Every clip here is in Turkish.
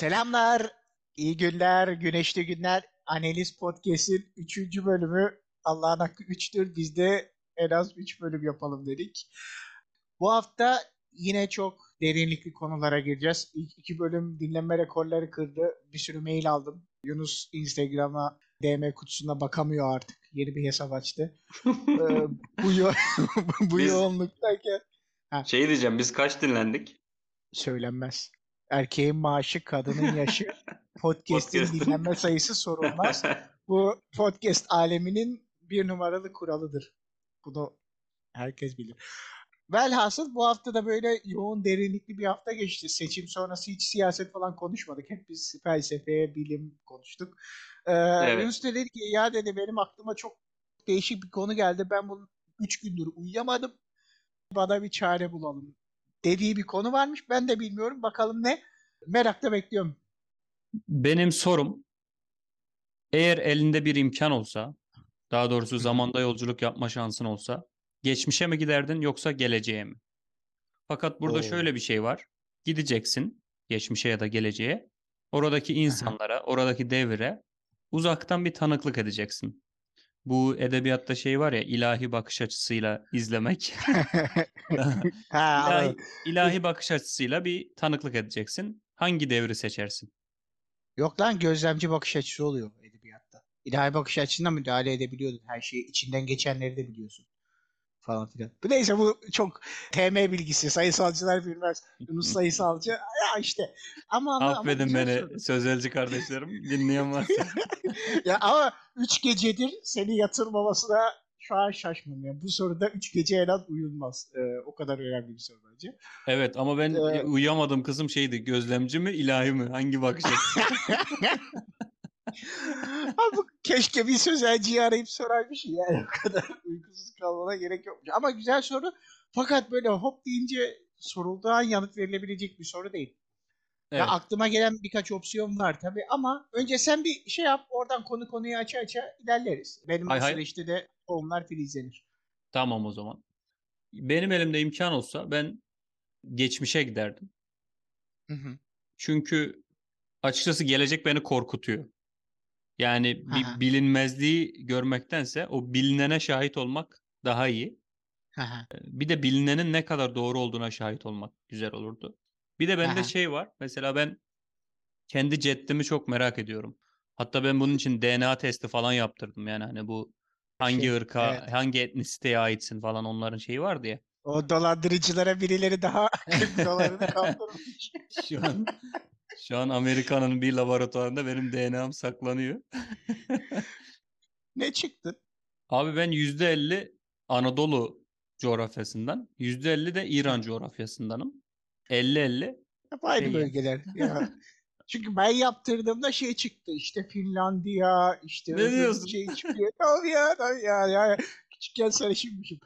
Selamlar, iyi günler, güneşli günler. Analiz Podcast'in 3. bölümü. Allah'ın hakkı 3'tür. Biz de en az 3 bölüm yapalım dedik. Bu hafta yine çok derinlikli konulara gireceğiz. İlk iki bölüm dinlenme rekorları kırdı. Bir sürü mail aldım. Yunus Instagram'a DM kutusuna bakamıyor artık. Yeni bir hesap açtı. Ee, bu yo bu Biz- yoğunluktayken Şey diyeceğim biz kaç dinlendik? söylenmez. Erkeğin maaşı, kadının yaşı, podcast'in dinlenme sayısı sorulmaz. Bu podcast aleminin bir numaralı kuralıdır. Bunu herkes bilir. Velhasıl bu hafta da böyle yoğun derinlikli bir hafta geçti. Seçim sonrası hiç siyaset falan konuşmadık. Hep biz felsefe, bilim konuştuk. Ee, Evet. Yunus dedi ki ya dedi benim aklıma çok değişik bir konu geldi. Ben bunu 3 gündür uyuyamadım. Bana bir çare bulalım. Dediği bir konu varmış. Ben de bilmiyorum. Bakalım ne? Merakla bekliyorum. Benim sorum eğer elinde bir imkan olsa, daha doğrusu zamanda yolculuk yapma şansın olsa, geçmişe mi giderdin yoksa geleceğe mi? Fakat burada Oo. şöyle bir şey var. Gideceksin geçmişe ya da geleceğe. Oradaki insanlara, oradaki devire uzaktan bir tanıklık edeceksin. Bu edebiyatta şey var ya ilahi bakış açısıyla izlemek. ha, ilahi, ilahi bakış açısıyla bir tanıklık edeceksin. Hangi devri seçersin? Yok lan gözlemci bakış açısı oluyor edebiyatta. İlahi bakış açısına müdahale edebiliyordun. Her şeyi içinden geçenleri de biliyorsun. Falan filan. Bu neyse bu çok TM bilgisi. Sayısalcılar bilmez. Yunus sayısalcı. Ya işte. Ama ama, ama Affedin güzel beni sözelci kardeşlerim. Dinleyen varsa. ya ama 3 gecedir seni yatırmamasına şu an şaşmadım. Yani bu soruda 3 gece en az uyulmaz. Ee, o kadar önemli bir soru bence. Evet ama ben Ee, e, uyuyamadığım kısım şeydi. Gözlemci mi ilahi mi? Hangi bakış? Abi keşke bir sözelciyi arayıp sorarmış yani o kadar uykusuz kalmana gerek yokmuş. Ama güzel soru. Fakat böyle hop deyince sorulduğu an yanıt verilebilecek bir soru değil. Evet. Ya aklıma gelen birkaç opsiyon var tabii ama önce sen bir şey yap oradan konu konuyu aça aça ilerleriz. Benim Hay o hay. süreçte de tohumlar filizlenir. Tamam o zaman. Benim elimde imkan olsa ben geçmişe giderdim. Hı hı. Çünkü açıkçası gelecek beni korkutuyor. Yani bir Aha. bilinmezliği görmektense o bilinene şahit olmak daha iyi. Hı. Bir de bilinenin ne kadar doğru olduğuna şahit olmak güzel olurdu. Bir de bende Aha. şey var. Mesela ben kendi ceddimi çok merak ediyorum. Hatta ben bunun için DNA testi falan yaptırdım. Yani hani bu hangi Şey, ırka, evet. hangi etnisiteye aitsin falan onların şeyi vardı ya. O dolandırıcılara birileri daha 40 dolarını kaptırmış. Şu an şu an Amerika'nın bir laboratuvarında benim DNA'm saklanıyor. ne çıktı? Abi ben %50 Anadolu coğrafyasından, %50 de İran coğrafyasındanım. 50-50. Hep aynı Şey ya. bölgeler. Ya. Çünkü ben yaptırdığımda şey çıktı işte Finlandiya işte Ne diyorsun? şey çıkıyor. Tamam ya tamam ya, ya. Küçükken sarışınmışım.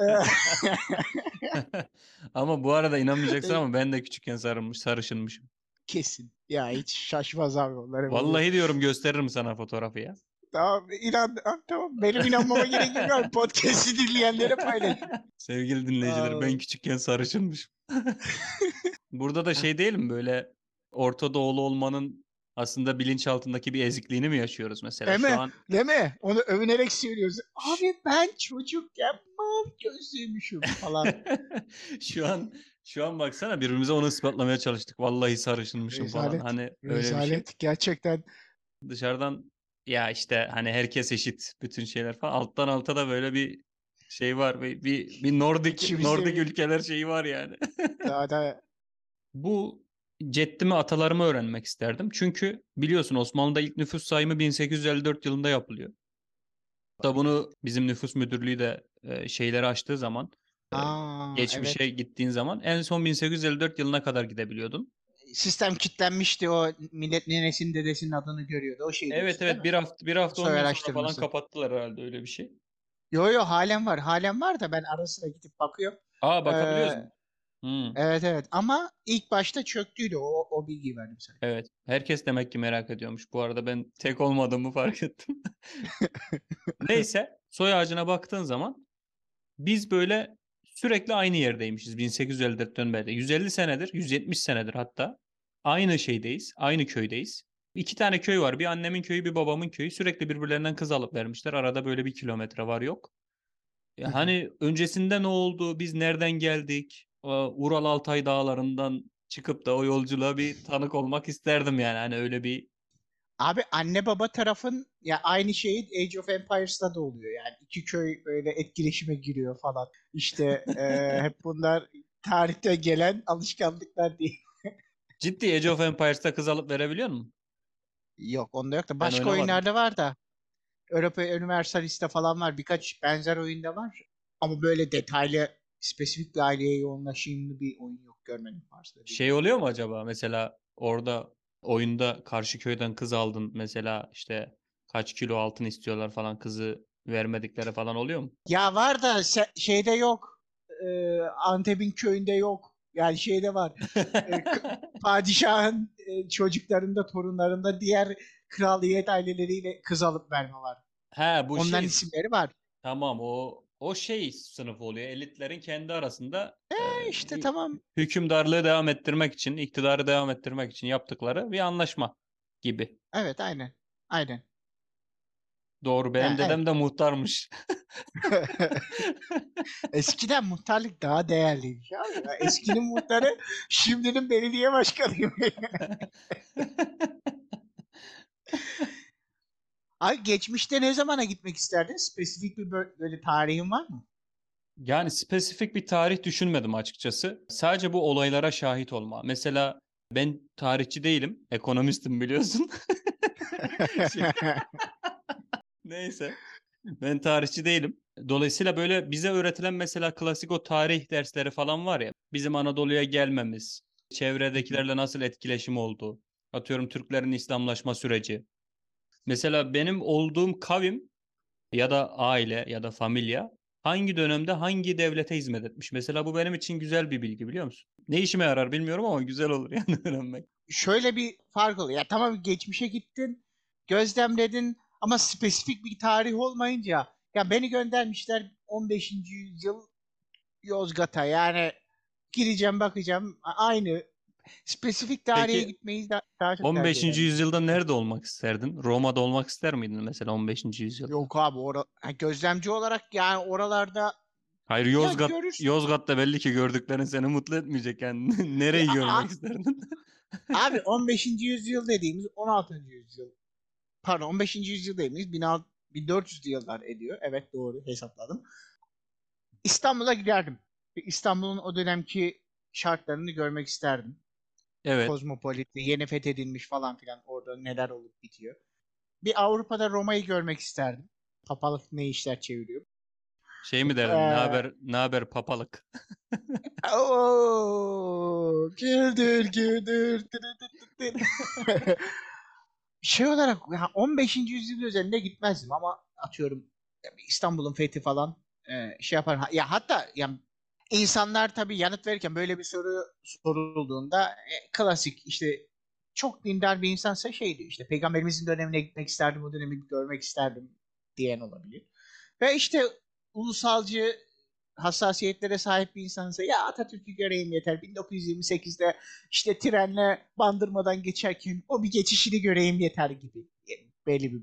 Ee, Ama bu arada inanmayacaksın ama ben de küçükken sarılmış, sarışınmışım. kesin. Ya hiç şaşmaz abi onlara. Vallahi diyorum gösteririm sana fotoğrafı ya. Tamam inan tamam benim inanmama gerek yok. Podcast'i dinleyenlere paylaş. Sevgili dinleyiciler Aa. ben küçükken sarışınmışım. Burada da şey değil mi böyle Orta Doğulu olmanın aslında bilinçaltındaki bir ezikliğini mi yaşıyoruz mesela Değil mi? şu an? Değil mi? Onu övünerek söylüyoruz. Abi ben çocukken mavi gözlüymüşüm falan. şu an şu an baksana birbirimize onu ispatlamaya çalıştık. Vallahi sarışınmışım falan. Rezalet. Hani öyle bir şey. Rezalet. Gerçekten Dışarıdan ya işte hani herkes eşit bütün şeyler falan. Alttan alta da böyle bir şey var. Bir bir, bir Nordik İçimizde Nordik ülkeler şeyi var yani. daha da Bu ceddimi atalarımı öğrenmek isterdim. Çünkü biliyorsun Osmanlı'da ilk nüfus sayımı 1854 yılında yapılıyor. Hatta bunu bizim nüfus müdürlüğü de şeyleri açtığı zaman Aa, geçmişe evet. gittiğin zaman en son 1854 yılına kadar gidebiliyordun. Sistem kilitlenmişti o millet nenesinin dedesinin adını görüyordu o şey. Evet değil evet bir hafta bir hafta ondan sonra falan kapattılar herhalde öyle bir şey. Yo yo halen var halen var da ben ara sıra gidip bakıyorum. Aa bakabiliyoruz Ee? Hmm, Evet evet ama ilk başta çöktüydü o, o bilgiyi verdim sana. Evet. Herkes demek ki merak ediyormuş. Bu arada ben tek olmadığımı fark ettim. Neyse, soy ağacına baktığın zaman biz böyle sürekli aynı yerdeymişiz 1854'ten beri. 150 senedir, 170 senedir hatta Aynı şeydeyiz. Aynı köydeyiz. İki tane köy var. Bir annemin köyü, bir babamın köyü. Sürekli birbirlerinden kız alıp vermişler. Arada böyle bir kilometre var yok. Ya hı. hani öncesinde ne oldu? Biz nereden geldik? Ural Altay dağlarından çıkıp da o yolculuğa bir tanık olmak isterdim yani. Hani öyle bir Abi anne baba tarafın ya aynı şey Age of Empires'ta da oluyor yani iki köy böyle etkileşime giriyor falan. İşte eee, hep bunlar tarihte gelen alışkanlıklar değil. ciddi Age of Empires'ta kız alıp verebiliyor musun? Yok onda yok da başka oyunlarda var da. Europa Universalist'te falan var. Birkaç benzer oyunda var. Ama böyle detaylı spesifik bir aileye yoğunlaşımlı bir oyun yok görmedim varsa. Şey oluyor mu acaba? Mesela orada oyunda karşı köyden kız aldın. Mesela işte kaç kilo altın istiyorlar falan kızı vermedikleri falan oluyor mu? Ya var da şeyde yok. Ee, Antep'in köyünde yok. Yani şeyde var. Padişahın e, çocuklarında, torunlarında diğer kraliyet aileleriyle kız alıp verme var. He bu Onların şey isimleri var. tamam o o şey sınıfı oluyor. Elitlerin kendi arasında E işte hü- tamam. hükümdarlığı devam ettirmek için, iktidarı devam ettirmek için yaptıkları bir anlaşma gibi. Evet aynen. Aynen. Doğru. Benim Yani dedem de muhtarmış. Eskiden muhtarlık daha değerliymiş ya. Eskinin muhtarı şimdinin belediye başkanıyım. Ay geçmişte ne zamana gitmek isterdin? Spesifik bir bö- böyle tarihin var mı? Yani spesifik bir tarih düşünmedim açıkçası. Sadece bu olaylara şahit olma. Mesela ben tarihçi değilim. Ekonomistim biliyorsun. Neyse. Ben tarihçi değilim. Dolayısıyla böyle bize öğretilen mesela klasik o tarih dersleri falan var ya. Bizim Anadolu'ya gelmemiz, çevredekilerle nasıl etkileşim oldu. Atıyorum Türklerin İslamlaşma süreci. Mesela benim olduğum kavim ya da aile ya da familya hangi dönemde hangi devlete hizmet etmiş. Mesela bu benim için güzel bir bilgi biliyor musun? Ne işime yarar bilmiyorum ama güzel olur yani öğrenmek. Şöyle bir fark oluyor. Ya tamam geçmişe gittin, gözlemledin ama spesifik bir tarih olmayınca ya beni göndermişler 15. yüzyıl Yozgat'a yani gireceğim bakacağım aynı spesifik tarihe Peki, gitmeyi da- daha çok 15. tercih ederim. yüzyılda nerede olmak isterdin? Roma'da olmak ister miydin mesela 15. yüzyılda? Yok abi ora, ha, gözlemci olarak yani oralarda Hayır Yozgat görürsün. Yozgat'ta belli ki gördüklerin seni mutlu etmeyecek yani. Nereyi Ya, görmek isterdin? Abi 15. yüzyıl dediğimiz 16. yüzyıl. Pardon 15. yüzyıl dediğimiz 16 1400'lü yıllar ediyor. Evet doğru hesapladım. İstanbul'a giderdim. İstanbul'un o dönemki şartlarını görmek isterdim. Evet. Kozmopolit ve yeni fethedilmiş falan filan orada neler olup bitiyor. Bir Avrupa'da Roma'yı görmek isterdim. Papalık ne işler çeviriyor. Şey mi derdin? Ne Ee, haber? Ne haber papalık? Oo, güldür güldür. şey olarak ya 15. yüzyıl üzerinde gitmezdim ama atıyorum İstanbul'un fethi falan e, şey yapar. Ya hatta ya insanlar tabii yanıt verirken böyle bir soru sorulduğunda e, klasik işte çok dindar bir insansa şeydi işte peygamberimizin dönemine gitmek isterdim, o dönemi görmek isterdim diyen olabilir. Ve işte ulusalcı hassasiyetlere sahip bir insansa ya Atatürk'ü göreyim yeter. 1928'de işte trenle bandırmadan geçerken o bir geçişini göreyim yeter gibi e, belli bir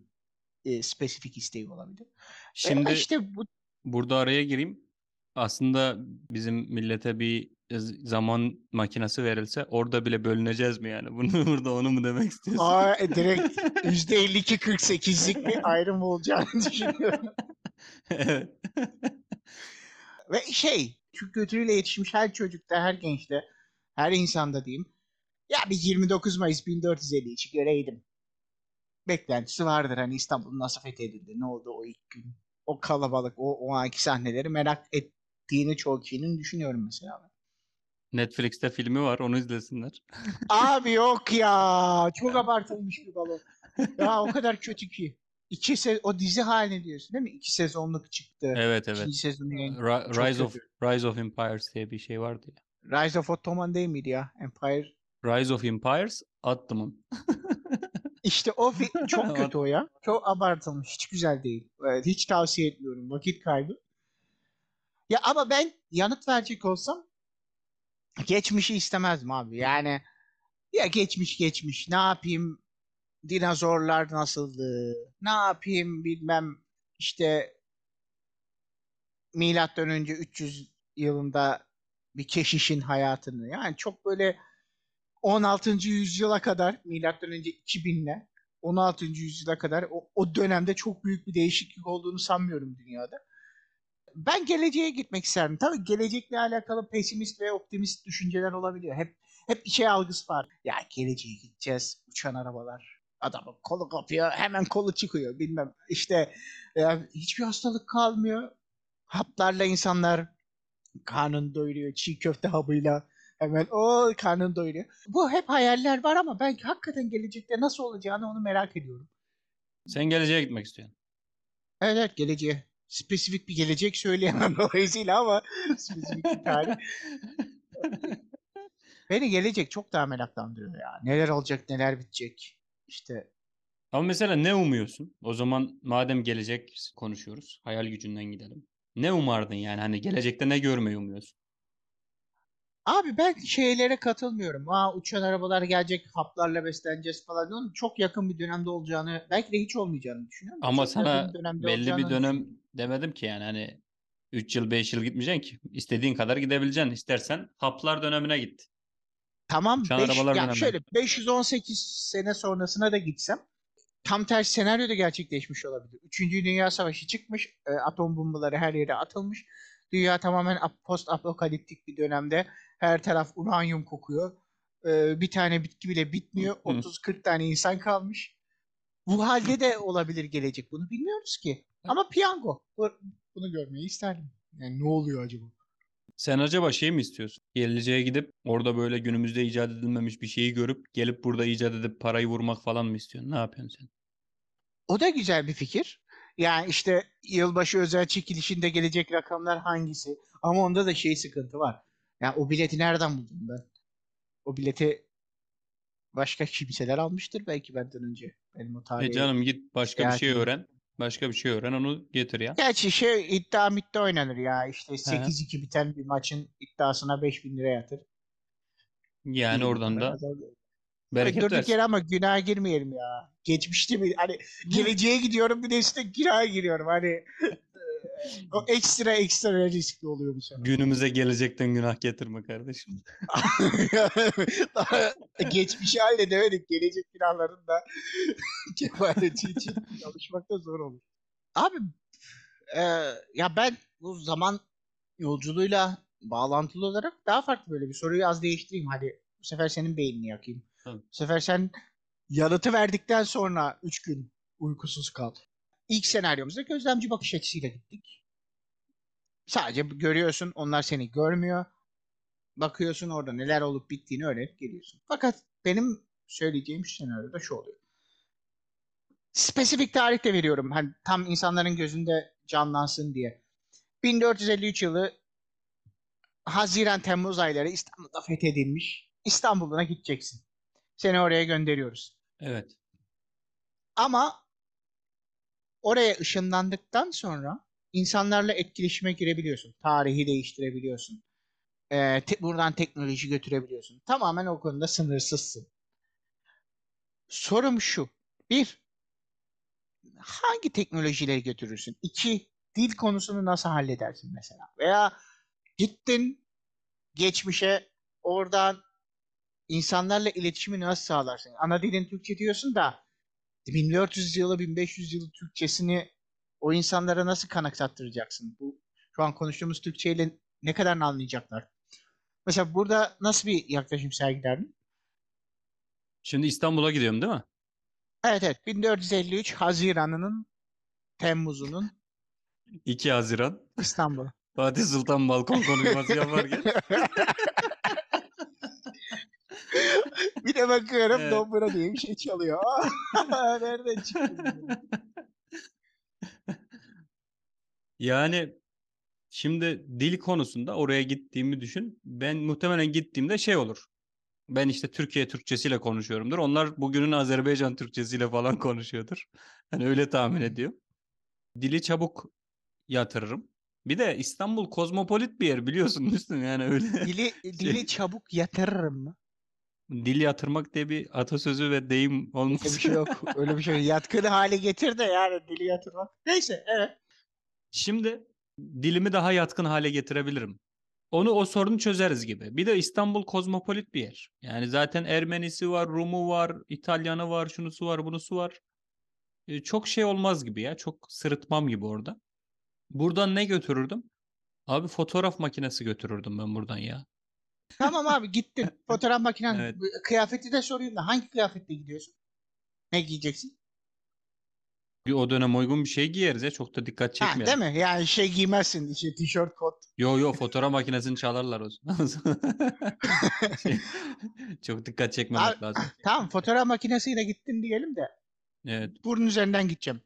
e, spesifik isteği olabilir. Ve Şimdi işte bu burada araya gireyim. Aslında bizim millete bir zaman makinesi verilse orada bile bölüneceğiz mi yani? Bunu burada onu mu demek istiyorsun? aa, e, direkt %52-48'lik bir ayrım olacağını düşünüyorum. Evet. Ve şey, Türk kültürüyle yetişmiş her çocukta, her gençte, her insanda diyeyim. Ya bir 29 Mayıs 1453'ü göreydim. Beklentisi vardır hani İstanbul nasıl fethedildi, ne oldu o ilk gün. O kalabalık, o, o anki sahneleri merak ettiğini çoğu kişinin düşünüyorum mesela. ben. Netflix'te filmi var onu izlesinler. Abi yok ya, çok abartılmış bir balon. Ya o kadar kötü ki. İki se- o dizi haline diyorsun değil mi? İki sezonluk çıktı. Evet evet. İkinci sezonu Çok Rise of kötü. Rise of Empires diye bir şey vardı ya. Rise of Ottoman değil miydi ya? Empire Rise of Empires Ottoman. İşte o fi- çok kötü o ya. Çok abartılmış. Hiç güzel değil. Evet, hiç tavsiye etmiyorum. Vakit kaybı. Ya ama ben yanıt verecek olsam geçmişi istemezdim abi. Yani Ya geçmiş geçmiş. Ne yapayım? Dinozorlar nasıldı? Ne yapayım bilmem işte milattan önce 300 yılında bir keşişin hayatını. Yani çok böyle 16. yüzyıla kadar milattan önce 2000'le 16. yüzyıla kadar o, o dönemde çok büyük bir değişiklik olduğunu sanmıyorum dünyada. Ben geleceğe gitmek isterim. Tabii gelecekle alakalı pesimist ve optimist düşünceler olabiliyor. Hep hep bir şey algısı var. Ya geleceğe gideceğiz. Uçan arabalar. Adamın kolu kopuyor. Hemen kolu çıkıyor. Bilmem. İşte ya hiçbir hastalık kalmıyor. Haplarla insanlar karnını doyuruyor. Çiğ köfte hapıyla hemen o karnını doyuruyor. Bu hep hayaller var ama ben hakikaten gelecekte nasıl olacağını onu merak ediyorum. Sen geleceğe gitmek istiyorsun. Evet, evet geleceğe. Spesifik bir gelecek söyleyemem dolayısıyla ama spesifik bir tarih. Beni gelecek çok daha meraklandırıyor ya. Neler olacak, neler bitecek. İşte Ama mesela ne umuyorsun? O zaman madem gelecek konuşuyoruz, hayal gücünden gidelim. Ne umardın yani? Hani gelecekte ne görmeyi umuyorsun? abi ben şeylere katılmıyorum. Aa uçan arabalar gelecek, haplarla besleneceğiz falan. Onun çok yakın bir dönemde olacağını, belki de hiç olmayacağını düşünüyorum. Ama çok sana bir belli bir dönem. Demedim ki yani hani 3 yıl 5 yıl gitmeyeceksin ki. İstediğin kadar gidebileceksin. İstersen haplar dönemine git. Tamam beş, arabalar ya dönemine şöyle git. 518 sene sonrasına da gitsem tam tersi senaryo da gerçekleşmiş olabilir. Üçüncü Dünya Savaşı çıkmış, e, atom bombaları her yere atılmış. Dünya tamamen post apokaliptik bir dönemde. Her taraf uranyum kokuyor. E, bir tane bitki bile bitmiyor. Hı. 30-40 tane insan kalmış. Bu halde de olabilir gelecek. Bunu bilmiyoruz ki. Ama piyango. Bu- Bunu görmeyi isterdim. Yani ne oluyor acaba? Sen acaba şey mi istiyorsun? Geleceğe gidip orada böyle günümüzde icat edilmemiş bir şeyi görüp gelip burada icat edip parayı vurmak falan mı istiyorsun? Ne yapıyorsun sen? O da güzel bir fikir. Yani işte yılbaşı özel çekilişinde gelecek rakamlar hangisi? Ama onda da şey sıkıntı var. Yani o bileti nereden buldum ben? O bileti başka kimseler almıştır belki benden önce. Benim o E tarihi. canım git başka bir şey öğren. Başka bir şey öğren onu getir ya. Gerçi şey iddia mitta oynanır ya. İşte 8-2 biten bir maçın iddiasına 5000 lira yatır. Yani İyi oradan da bereket Durduk versin. yere ama günaha girmeyelim ya. Geçmişte mi? Hani geleceğe gidiyorum bir de üstüne günaha giriyorum. Hani o ekstra ekstra riskli oluyor bu sefer. Günümüze gelecekten günah getirme kardeşim. Geçmişi halledemedik. Gelecek günahların da kefareti için çalışmak da zor olur. Abi e, ya ben bu zaman yolculuğuyla bağlantılı olarak daha farklı böyle bir soruyu az değiştireyim. Hadi bu sefer senin beynini yakayım. Tabii. Bu sefer sen yanıtı verdikten sonra 3 gün uykusuz kal. İlk senaryomuzda gözlemci bakış açısıyla gittik. Sadece görüyorsun onlar seni görmüyor. Bakıyorsun orada neler olup bittiğini öğrenip geliyorsun. Fakat benim söyleyeceğim senaryoda şu oluyor. Spesifik tarih de veriyorum. Hani tam insanların gözünde canlansın diye. 1453 yılı Haziran Temmuz ayları İstanbul'da fethedilmiş. İstanbul'una gideceksin. Seni oraya gönderiyoruz. Evet. Ama oraya ışınlandıktan sonra insanlarla etkileşime girebiliyorsun. Tarihi değiştirebiliyorsun. Ee, te- buradan teknoloji götürebiliyorsun. Tamamen o konuda sınırsızsın. Sorum şu. Bir, hangi teknolojileri götürürsün? İki, dil konusunu nasıl halledersin mesela? Veya gittin geçmişe oradan insanlarla iletişimi nasıl sağlarsın? Ana dilin Türkçe diyorsun da 1400 yılı 1500 yılı Türkçesini o insanlara nasıl kanıksattıracaksın? Bu şu an konuştuğumuz Türkçeyle ne kadar anlayacaklar? Mesela burada nasıl bir yaklaşım sergilerdin? Şimdi İstanbul'a gidiyorum değil mi? Evet evet 1453 Haziran'ının Temmuz'unun 2 Haziran. İstanbul. Fatih Sultan balkon konuşması yaparken. bir de bakıyorum Evet. Dombra diye bir şey çalıyor. Nereden çıktı? Yani şimdi dil konusunda oraya gittiğimi düşün. Ben muhtemelen gittiğimde şey olur. Ben işte Türkiye Türkçesiyle konuşuyorumdur. Onlar bugünün Azerbaycan Türkçesiyle falan konuşuyordur. Hani öyle tahmin ediyorum. Dili çabuk yatırırım. Bir de İstanbul kozmopolit bir yer biliyorsun Müslüm yani öyle. Dili, dili çabuk yatırırım mı? Dil yatırmak diye bir atasözü ve deyim Öyle bir şey yok. Öyle bir şey yok. Yatkın hale getir de yani dili yatırmak. Neyse evet. Şimdi dilimi daha yatkın hale getirebilirim. Onu o sorunu çözeriz gibi. Bir de İstanbul kozmopolit bir yer. Yani zaten Ermenisi var, Rumu var, İtalyanı var, şunusu var, bunusu var. E, çok şey olmaz gibi ya. Çok sırıtmam gibi orada. Buradan ne götürürdüm? Abi fotoğraf makinesi götürürdüm ben buradan ya. Tamam abi gittin. Fotoğraf makinen. Evet. Kıyafeti de sorayım da hangi kıyafetle gidiyorsun? Ne giyeceksin? Bir o dönem uygun bir şey giyeriz ya. Çok da dikkat Ha, çekmeyelim. değil mi? Yani şey giymezsin. işte tişört, kot. Yo yo fotoğraf makinesini çalarlar o zaman. Şey, çok dikkat çekmemek Abi- lazım. Tamam fotoğraf makinesiyle gittin diyelim de Evet burun üzerinden gideceğim.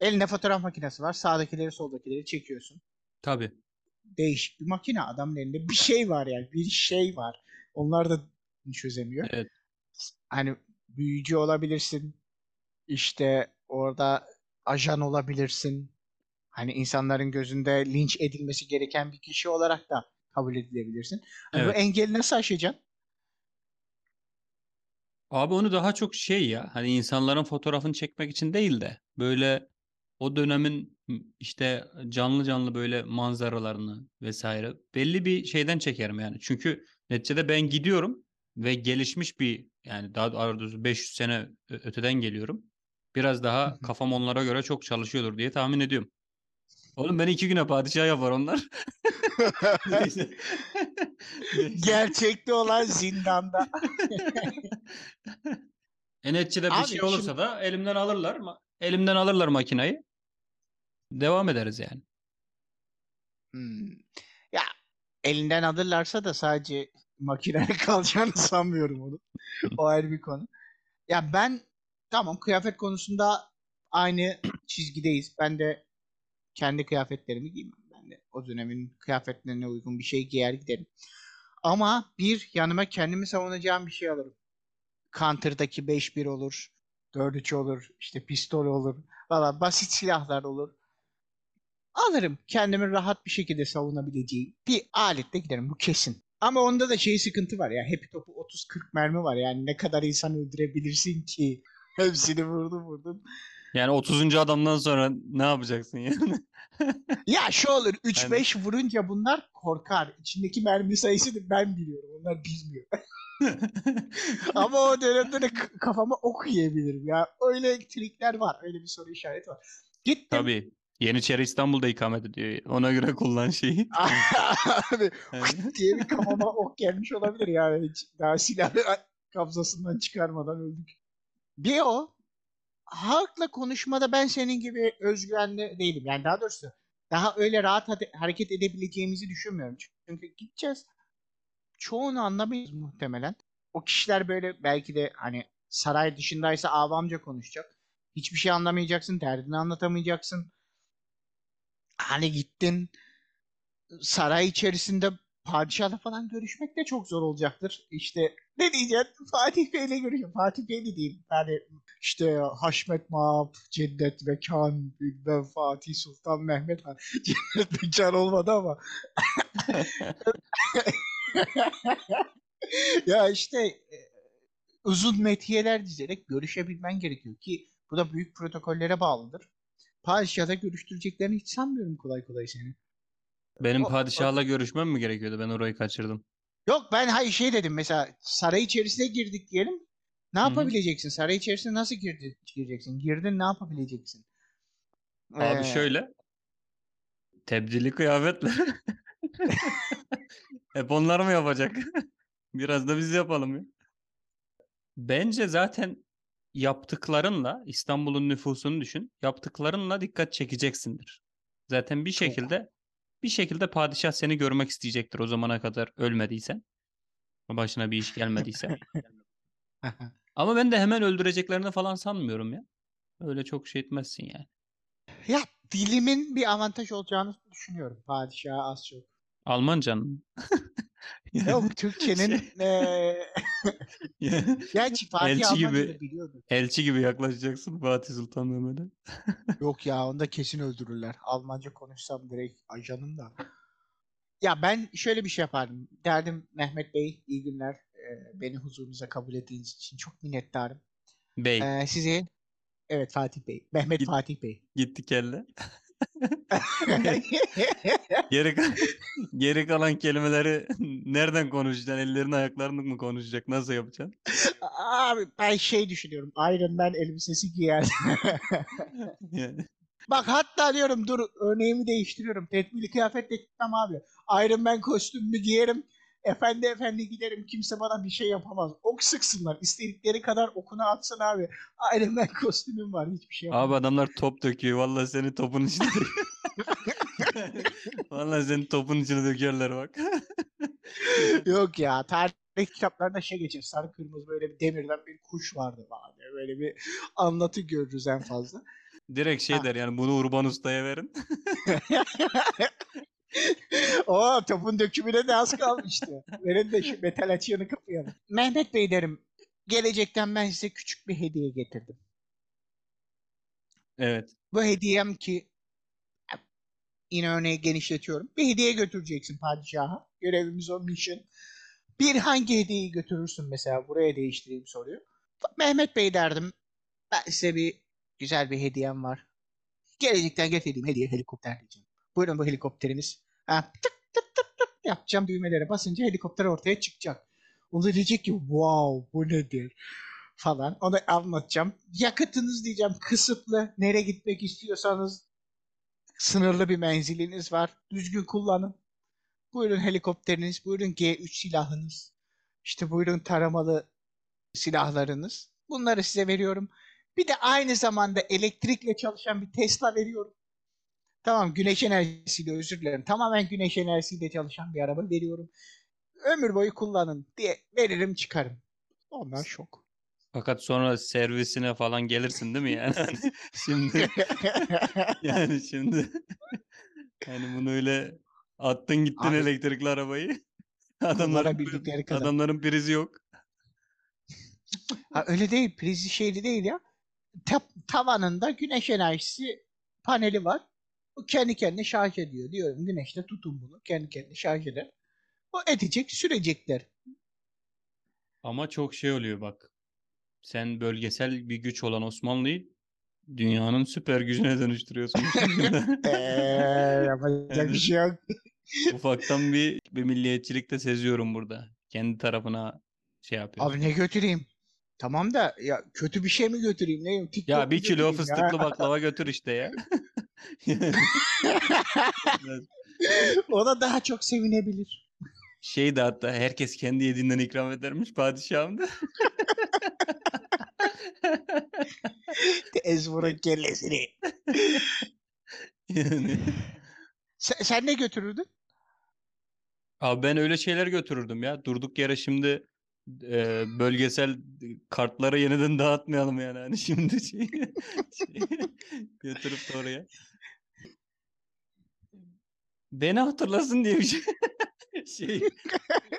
Elinde fotoğraf makinesi var. Sağdakileri soldakileri çekiyorsun. tabii. Değişik bir makine. Adamın elinde bir şey var yani. Bir şey var. Onlar da çözemiyor. Evet. Hani büyücü olabilirsin. İşte orada ajan olabilirsin. Hani insanların gözünde linç edilmesi gereken bir kişi olarak da kabul edilebilirsin. Hani Bu Evet. engeli nasıl aşacaksın? Abi onu daha çok şey ya hani insanların fotoğrafını çekmek için değil de böyle o dönemin işte canlı canlı böyle manzaralarını vesaire belli bir şeyden çekerim yani. Çünkü neticede ben gidiyorum ve gelişmiş bir yani daha doğrusu 500 sene öteden geliyorum. Biraz daha kafam onlara göre çok çalışıyordur diye tahmin ediyorum. Oğlum beni iki güne padişah yapar onlar. Neyse. Gerçekte olan zindanda. E neticede bir Abi şey olursa şimdi- da elimden alırlar. ma- Elimden alırlar makinayı. Devam ederiz yani. Hmm. Ya elinden alırlarsa da sadece makineye kalacağını sanmıyorum onu. O ayrı bir konu. Ya ben tamam kıyafet konusunda aynı çizgideyiz. Ben de kendi kıyafetlerimi giymem. Ben de o dönemin kıyafetlerine uygun bir şey giyer giderim. Ama bir yanıma kendimi savunacağım bir şey alırım. Counter'daki 5-1 olur. 4-3 olur. işte pistol olur. Valla basit silahlar olur. Alırım. Kendimi rahat bir şekilde savunabileceğim bir aletle giderim. Bu kesin. Ama onda da şey sıkıntı var ya. Happy topu 30-40 mermi var. Yani ne kadar insan öldürebilirsin ki? Hepsini vurdum vurdum. Yani 30. adamdan sonra ne yapacaksın yani? Ya şu olur 3-5 vurunca bunlar korkar. İçindeki mermi sayısını ben biliyorum. Onlar bilmiyor. Ama o dönemde de kafama ok yiyebilirim ya. Öyle trikler var. Öyle bir soru işareti var. Gittim. Tabii. Yeniçeri İstanbul'da ikamet ediyor. Ona göre kullan şeyi. Abi Yani- diye bir kafama ok gelmiş olabilir yani. Hiç Daha silahı kabzasından çıkarmadan öldük. Bir o. Halkla konuşmada ben senin gibi özgüvenli değilim. Yani daha doğrusu daha öyle rahat hareket edebileceğimizi düşünmüyorum. Çünkü gideceğiz. Çoğunu anlamayız muhtemelen. O kişiler böyle belki de hani saray dışındaysa avamca konuşacak. Hiçbir şey anlamayacaksın, derdini anlatamayacaksın. Hani gittin saray içerisinde padişahla falan görüşmek de çok zor olacaktır. İşte ne diyeceksin? Fatih Bey'le görüşeceğim. Fatih Bey de diyeyim. Yani işte Haşmet Maap, Cennet Mekan, bilmem Fatih Sultan Mehmet Han. Cennet Mekan olmadı ama. ya işte e, uzun metiyeler dizerek görüşebilmen gerekiyor ki bu da büyük protokollere bağlıdır. Padişah'la görüştüreceklerini hiç sanmıyorum kolay kolay seni. Benim O- padişahla görüşmem mi gerekiyordu? Ben orayı kaçırdım. Yok ben hayır şey dedim mesela saray içerisine girdik diyelim. Ne Hı hı. yapabileceksin? Saray içerisine nasıl girdi, gireceksin? Girdin ne yapabileceksin? Abi Ee, şöyle. Tebdili kıyafetle. Hep onlar mı yapacak? Biraz da biz yapalım ya. Bence zaten yaptıklarınla İstanbul'un nüfusunu düşün. Yaptıklarınla dikkat çekeceksindir. Zaten bir şekilde bir şekilde padişah seni görmek isteyecektir o zamana kadar ölmediysen. Başına bir iş gelmediyse. Ama ben de hemen öldüreceklerini falan sanmıyorum ya. Öyle çok şey etmezsin yani. ya dilimin bir avantaj olacağını düşünüyorum. Padişah az çok. Almancanın. Yok Türkçenin eee gerçi Fatih Elçi gibi- biliyordu. Elçi gibi yaklaşacaksın Fatih Sultan Mehmet'e. Yok ya onu da kesin öldürürler. Almanca konuşsam direkt ajanım da. Ya ben şöyle bir şey yapardım. Derdim Mehmet Bey iyi günler. Ee, beni huzurunuza kabul ettiğiniz için çok minnettarım. Bey Ee, size evet Fatih Bey, Mehmet Git- Fatih Bey. gitti kelle. Geri, geri kalan kelimeleri nereden konuşacaksın? Ellerini ayaklarını mı konuşacak? Nasıl yapacaksın? Abi ben şey düşünüyorum. Iron Man elbisesi giyer. Yani. Bak hatta diyorum dur örneğimi değiştiriyorum. Tedbirli kıyafetle gitmem abi. Iron Man kostümümü giyerim. Efendi efendi giderim. Kimse bana bir şey yapamaz. Ok sıksınlar. İstedikleri kadar okuna atsın abi. Iron Man kostümüm var. Hiçbir şey yapamaz. Abi adamlar top döküyor. Vallahi seni topun içine dök. Vallahi seni topun içine dökerler bak. Yok ya. Tarih kitaplarında şey geçer. Sarı kırmızı böyle bir demirden bir kuş vardı abi. Böyle bir anlatı görürüz en fazla. Direkt şey Ha. der yani bunu Urban Usta'ya verin. o topun dökümüne de az kalmıştı. Verin de şu metal açığını kapayalım. Mehmet Bey derim. Gelecekten ben size küçük bir hediye getirdim. Evet. Bu hediyem ki yine örneği genişletiyorum. Bir hediye götüreceksin padişaha. Görevimiz o mission. Bir hangi hediyeyi götürürsün mesela? Buraya değiştireyim soruyu. Mehmet Bey derdim. Ben size bir güzel bir hediyem var. Gelecekten getirdiğim hediye helikopter diyeceğim. Buyurun bu helikopteriniz. Ha, tık tık tık tık yapacağım düğmelere basınca helikopter ortaya çıkacak. O da diyecek ki wow bu nedir falan. Onu anlatacağım. Yakıtınız diyeceğim kısıtlı. Nereye gitmek istiyorsanız sınırlı bir menziliniz var. Düzgün kullanın. Buyurun helikopteriniz, buyurun G3 silahınız. İşte buyurun taramalı silahlarınız. Bunları size veriyorum. Bir de aynı zamanda elektrikle çalışan bir Tesla veriyorum. Tamam güneş enerjisiyle özür dilerim. Tamamen güneş enerjisiyle çalışan bir araba veriyorum. Ömür boyu kullanın diye veririm çıkarım. Ondan şok. Fakat sonra servisine falan gelirsin değil mi yani? Hani şimdi yani şimdi yani bunu öyle attın gittin Abi- elektrikli arabayı. Adamların kadar. adamların prizi yok. Ha, öyle değil. Prizi şeyli değil ya. Ta- tavanında güneş enerjisi paneli var. O kendi kendine şarj ediyor. Diyorum güneşte tutun bunu. Kendi kendine şarj eder. O edecek, sürecekler. Ama çok şey oluyor bak. Sen bölgesel bir güç olan Osmanlı'yı dünyanın süper gücüne dönüştürüyorsun. bu. Eee yapacak Yani- bir şey yok. Ufaktan bir, bir milliyetçilik de seziyorum burada. Kendi tarafına şey yapıyorsun. Abi ne götüreyim? Tamam da ya kötü bir şey mi götüreyim? Ne? TikTok Ya bir kilo götüreyim ya? fıstıklı baklava götür işte ya. Yani Ona daha çok sevinebilir. şey de hatta herkes kendi yediğinden ikram edermiş padişahım da. Ezvor'un kellesini. Yani. Sen, sen ne götürürdün? Abi ben öyle şeyler götürürdüm ya. Durduk yere şimdi e, bölgesel kartları yeniden dağıtmayalım yani. Hani şimdi şey, şey götürüp de oraya. Beni hatırlasın diye bir şey. şey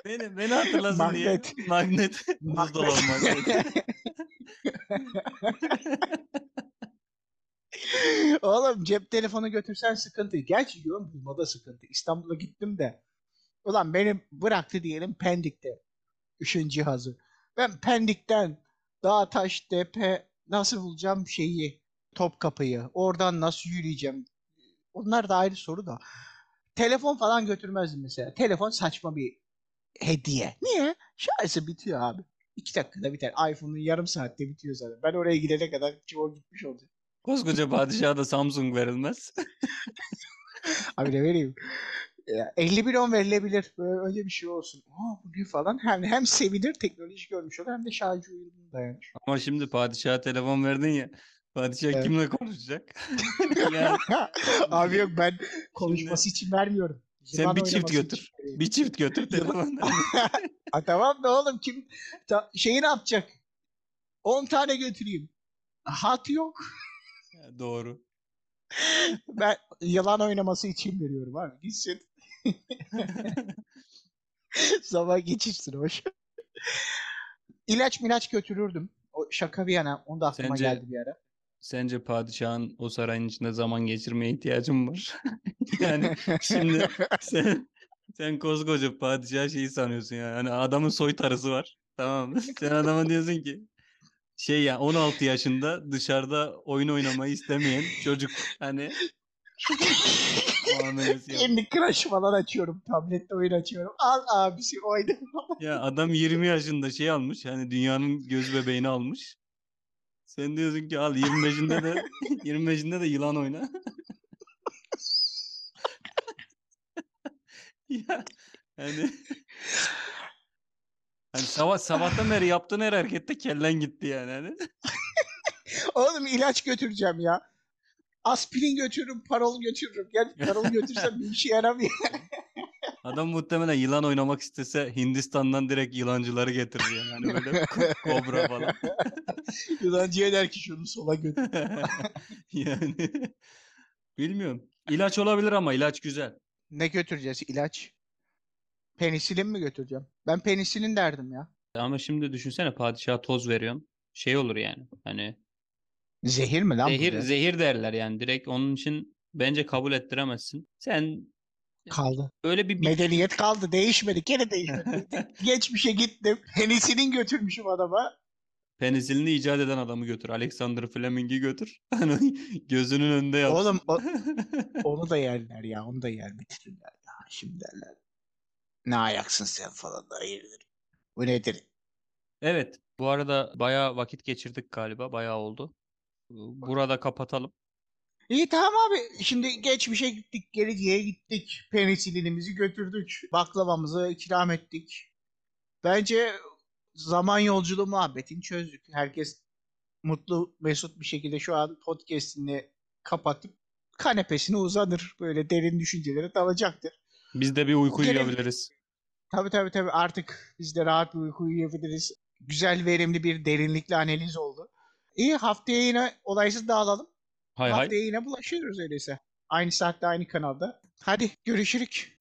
beni, beni hatırlasın Magnet. diye. Magnet. Buzdolabı magnet. Oğlum cep telefonu götürsen sıkıntı. Gerçi diyorum bulmada sıkıntı. İstanbul'a gittim de. Ulan benim bıraktı diyelim Pendik'te. Işın cihazı. Ben Pendik'ten dağ taş tepe nasıl bulacağım şeyi Topkapı'yı. Oradan nasıl yürüyeceğim? Onlar da ayrı soru da. Telefon falan götürmezdim mesela. Telefon saçma bir hediye. Niye? Şarjı bitiyor abi. İki dakikada biter. iPhone'un yarım saatte bitiyor zaten. Ben oraya gidene kadar çoğu gitmiş olacak. Koskoca padişaha da Samsung verilmez. Abi ne vereyim? Ya, 50 milyon verilebilir. Böyle öyle bir şey olsun. Aa bu ne falan. Hem, hem sevinir teknoloji görmüş olur hem de şarjı uyumlu dayanır. Ama şimdi padişaha telefon verdin ya. Padişah Evet. kimle konuşacak? yani Abi yok ben konuşması için vermiyorum. Sen bir çift götür. bir çift götür telefon. Ha, tamam da oğlum kim ta, şeyi ne yapacak? 10 tane götüreyim. Hat yok. Doğru. Ben yılan oynaması için veriyorum abi. Gitsin. Zaman geçirsin hoş. İlaç milaç götürürdüm. O şaka bir yana. Onu da aklıma Sence- geldi bir ara. Sence padişahın o sarayın içinde zaman geçirmeye ihtiyacı mı var? yani şimdi sen Sen koskoca padişah şeyi sanıyorsun ya. Hani adamın soytarısı var. Tamam mı? Sen adama diyorsun ki şey ya 16 yaşında dışarıda oyun oynamayı istemeyen çocuk hani yap. Kendi Crush falan açıyorum. Tablette oyun açıyorum. Al abisi oyna. Ya adam 20 yaşında şey almış. Hani dünyanın göz bebeğini almış. Sen diyorsun ki al 25'inde de 25'inde de yılan oyna. ya hani hani sabah sabahtan beri yaptığın her harekette kellen gitti yani hani. Oğlum ilaç götüreceğim ya. Aspirin götürürüm, parol götürürüm. Gel parol götürsem bir işe yaramıyor. Adam muhtemelen yılan oynamak istese Hindistan'dan direkt yılancıları getirir yani. Hani böyle ko- kobra falan. Yılancıya der ki şunu sola götür. yani bilmiyorum. İlaç olabilir ama ilaç güzel. Ne götüreceğiz ilaç? Penisilin mi götüreceğim? Ben penisilin derdim ya. Ama şimdi düşünsene padişaha toz veriyorsun. Şey olur yani. Hani Zehir mi lan zehir zehir derler yani. Direkt onun için bence kabul ettiremezsin. Sen Kaldı. öyle bir Medeniyet kaldı. Değişmedi. Gene değişmedi. Geçmişe gittim. Penisilin götürmüşüm adama. penisilini icat eden adamı götür. Alexander Fleming'i götür. Hani gözünün önünde yapsın. Oğlum o- onu da yerler ya. Onu da yer bitirirler. Ya, şimdi derler. Ne ayaksın sen falan da hayırdır. Bu nedir? Evet. Bu arada bayağı vakit geçirdik galiba. Bayağı oldu. Burada kapatalım. İyi tamam abi. Şimdi geçmişe gittik. Geleceğe gittik. Penisilinimizi götürdük. Baklavamızı ikram ettik. Bence zaman yolculuğu muhabbetini çözdük. Herkes mutlu mesut bir şekilde şu an podcast'ini kapatıp kanepesine uzanır. Böyle derin düşüncelere dalacaktır. Biz de bir uyku Gene- uyuyabiliriz. Tabii tabii tabii artık biz de rahat bir uyku uyuyabiliriz. Güzel verimli bir derinlikli analiz oldu. İyi haftaya yine olaysız dağılalım. Hay hay. Haftaya yine bulaşıyoruz öyleyse. Aynı saatte aynı kanalda. Hadi görüşürük.